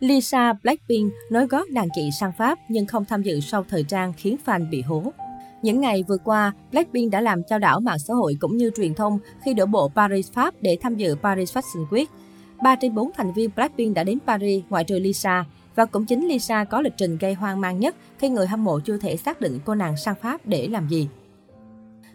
Lisa Blackpink nói gót đàn chị sang Pháp nhưng không tham dự sau thời trang khiến fan bị hố. Những ngày vừa qua, Blackpink đã làm trao đảo mạng xã hội cũng như truyền thông khi đổ bộ Paris, Pháp để tham dự Paris Fashion Week. 3 trên 4 thành viên Blackpink đã đến Paris, ngoại trừ Lisa. Và cũng chính Lisa có lịch trình gây hoang mang nhất khi người hâm mộ chưa thể xác định cô nàng sang Pháp để làm gì.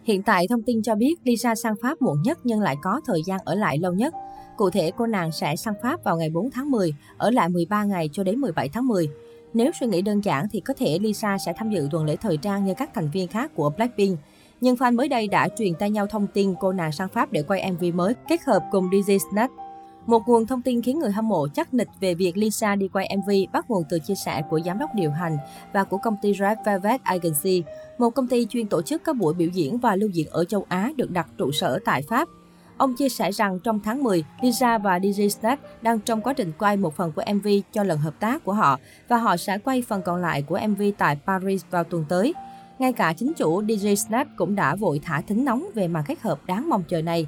Hiện tại, thông tin cho biết Lisa sang Pháp muộn nhất nhưng lại có thời gian ở lại lâu nhất. Cụ thể, cô nàng sẽ sang Pháp vào ngày 4 tháng 10, ở lại 13 ngày cho đến 17 tháng 10. Nếu suy nghĩ đơn giản thì có thể Lisa sẽ tham dự tuần lễ thời trang như các thành viên khác của Blackpink. Nhưng fan mới đây đã truyền tay nhau thông tin cô nàng sang Pháp để quay MV mới kết hợp cùng DJ Snatch. Một nguồn thông tin khiến người hâm mộ chắc nịch về việc Lisa đi quay MV bắt nguồn từ chia sẻ của giám đốc điều hành và của công ty Red Velvet Agency, một công ty chuyên tổ chức các buổi biểu diễn và lưu diễn ở châu Á được đặt trụ sở tại Pháp. Ông chia sẻ rằng trong tháng 10, Lisa và DJ Snap đang trong quá trình quay một phần của MV cho lần hợp tác của họ và họ sẽ quay phần còn lại của MV tại Paris vào tuần tới. Ngay cả chính chủ DJ Snap cũng đã vội thả thính nóng về màn kết hợp đáng mong chờ này.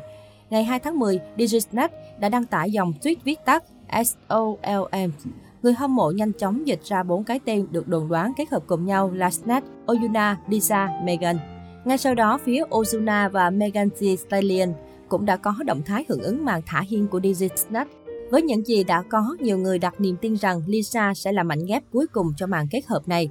Ngày 2 tháng 10, DJ Snatch đã đăng tải dòng tweet viết tắt SOLM. Người hâm mộ nhanh chóng dịch ra bốn cái tên được đồn đoán kết hợp cùng nhau là Snap, Oyuna, Lisa, Megan. Ngay sau đó, phía Ozuna và Megan Thee Stallion cũng đã có động thái hưởng ứng màn thả hiên của DJ Snatch. Với những gì đã có, nhiều người đặt niềm tin rằng Lisa sẽ là mảnh ghép cuối cùng cho màn kết hợp này.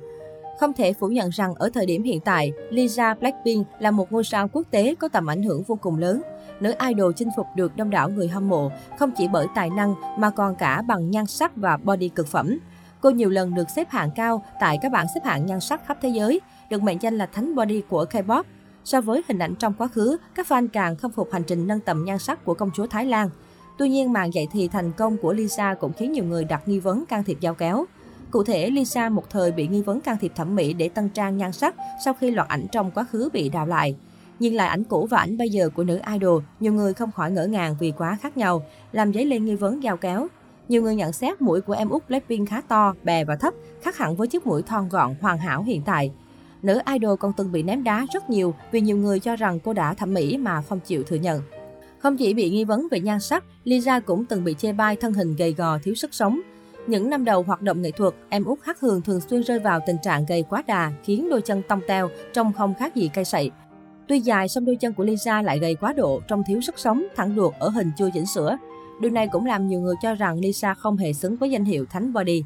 Không thể phủ nhận rằng ở thời điểm hiện tại, Lisa Blackpink là một ngôi sao quốc tế có tầm ảnh hưởng vô cùng lớn. Nữ idol chinh phục được đông đảo người hâm mộ, không chỉ bởi tài năng mà còn cả bằng nhan sắc và body cực phẩm. Cô nhiều lần được xếp hạng cao tại các bảng xếp hạng nhan sắc khắp thế giới, được mệnh danh là thánh body của K-pop. So với hình ảnh trong quá khứ, các fan càng khâm phục hành trình nâng tầm nhan sắc của công chúa Thái Lan. Tuy nhiên, màn dạy thì thành công của Lisa cũng khiến nhiều người đặt nghi vấn can thiệp giao kéo. Cụ thể, Lisa một thời bị nghi vấn can thiệp thẩm mỹ để tân trang nhan sắc sau khi loạt ảnh trong quá khứ bị đào lại. Nhìn lại ảnh cũ và ảnh bây giờ của nữ idol, nhiều người không khỏi ngỡ ngàng vì quá khác nhau, làm dấy lên nghi vấn giao kéo. Nhiều người nhận xét mũi của em út Blackpink khá to, bè và thấp, khác hẳn với chiếc mũi thon gọn hoàn hảo hiện tại. Nữ idol còn từng bị ném đá rất nhiều vì nhiều người cho rằng cô đã thẩm mỹ mà không chịu thừa nhận. Không chỉ bị nghi vấn về nhan sắc, Lisa cũng từng bị chê bai thân hình gầy gò thiếu sức sống. Những năm đầu hoạt động nghệ thuật, em út Hắc Hường thường xuyên rơi vào tình trạng gầy quá đà, khiến đôi chân tông teo, trông không khác gì cây sậy. Tuy dài, song đôi chân của Lisa lại gầy quá độ, trông thiếu sức sống, thẳng đuột ở hình chưa chỉnh sửa. Điều này cũng làm nhiều người cho rằng Lisa không hề xứng với danh hiệu thánh body.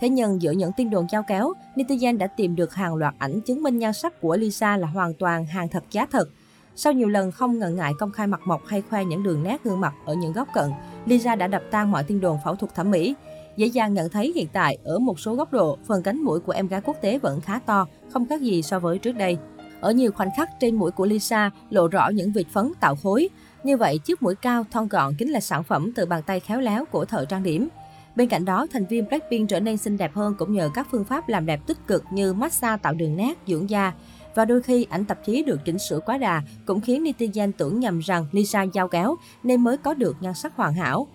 Thế nhưng giữa những tin đồn giao kéo, netizen đã tìm được hàng loạt ảnh chứng minh nhan sắc của Lisa là hoàn toàn hàng thật giá thật. Sau nhiều lần không ngần ngại công khai mặt mộc hay khoe những đường nét gương mặt ở những góc cận, Lisa đã đập tan mọi tin đồn phẫu thuật thẩm mỹ. Dễ dàng nhận thấy hiện tại, ở một số góc độ, phần cánh mũi của em gái quốc tế vẫn khá to, không khác gì so với trước đây. Ở nhiều khoảnh khắc trên mũi của Lisa lộ rõ những vệt phấn tạo khối. Như vậy, chiếc mũi cao thon gọn chính là sản phẩm từ bàn tay khéo léo của thợ trang điểm. Bên cạnh đó, thành viên Blackpink trở nên xinh đẹp hơn cũng nhờ các phương pháp làm đẹp tích cực như massage tạo đường nét, dưỡng da. Và đôi khi, ảnh tạp chí được chỉnh sửa quá đà cũng khiến netizen tưởng nhầm rằng Lisa giao kéo nên mới có được nhan sắc hoàn hảo.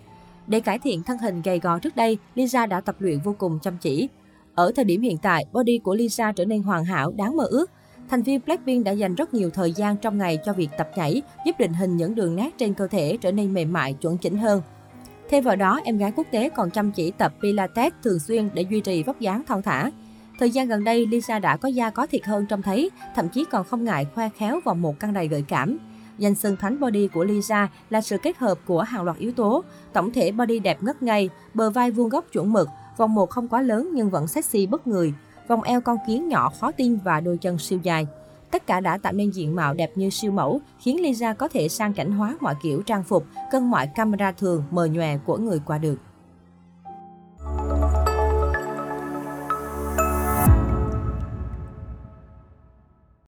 Để cải thiện thân hình gầy gò trước đây, Lisa đã tập luyện vô cùng chăm chỉ. Ở thời điểm hiện tại, body của Lisa trở nên hoàn hảo, đáng mơ ước. Thành viên Blackpink đã dành rất nhiều thời gian trong ngày cho việc tập nhảy, giúp định hình những đường nét trên cơ thể trở nên mềm mại, chuẩn chỉnh hơn. Thêm vào đó, em gái quốc tế còn chăm chỉ tập Pilates thường xuyên để duy trì vóc dáng thon thả. Thời gian gần đây, Lisa đã có da có thịt hơn trông thấy, thậm chí còn không ngại khoe khéo vòng một căng đầy gợi cảm. Danh xưng thánh body của Lisa là sự kết hợp của hàng loạt yếu tố. Tổng thể body đẹp ngất ngây, bờ vai vuông góc chuẩn mực, vòng một không quá lớn nhưng vẫn sexy bất người, vòng eo con kiến nhỏ khó tin và đôi chân siêu dài. Tất cả đã tạo nên diện mạo đẹp như siêu mẫu, khiến Lisa có thể sang cảnh hóa mọi kiểu trang phục, cân mọi camera thường mờ nhòe của người qua đường.